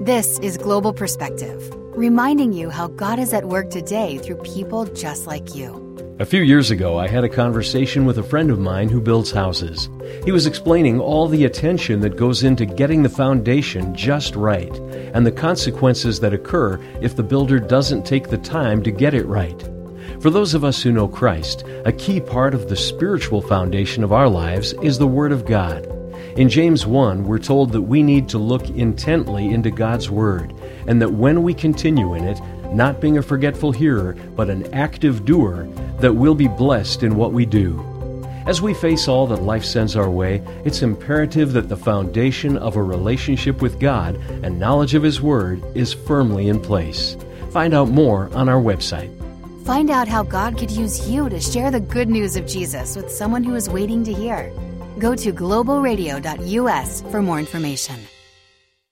This is Global Perspective, reminding you how God is at work today through people just like you. A few years ago, I had a conversation with a friend of mine who builds houses. He was explaining all the attention that goes into getting the foundation just right and the consequences that occur if the builder doesn't take the time to get it right. For those of us who know Christ, a key part of the spiritual foundation of our lives is the Word of God. In James 1, we're told that we need to look intently into God's Word, and that when we continue in it, not being a forgetful hearer, but an active doer, that we'll be blessed in what we do. As we face all that life sends our way, it's imperative that the foundation of a relationship with God and knowledge of His Word is firmly in place. Find out more on our website. Find out how God could use you to share the good news of Jesus with someone who is waiting to hear. Go to globalradio.us for more information.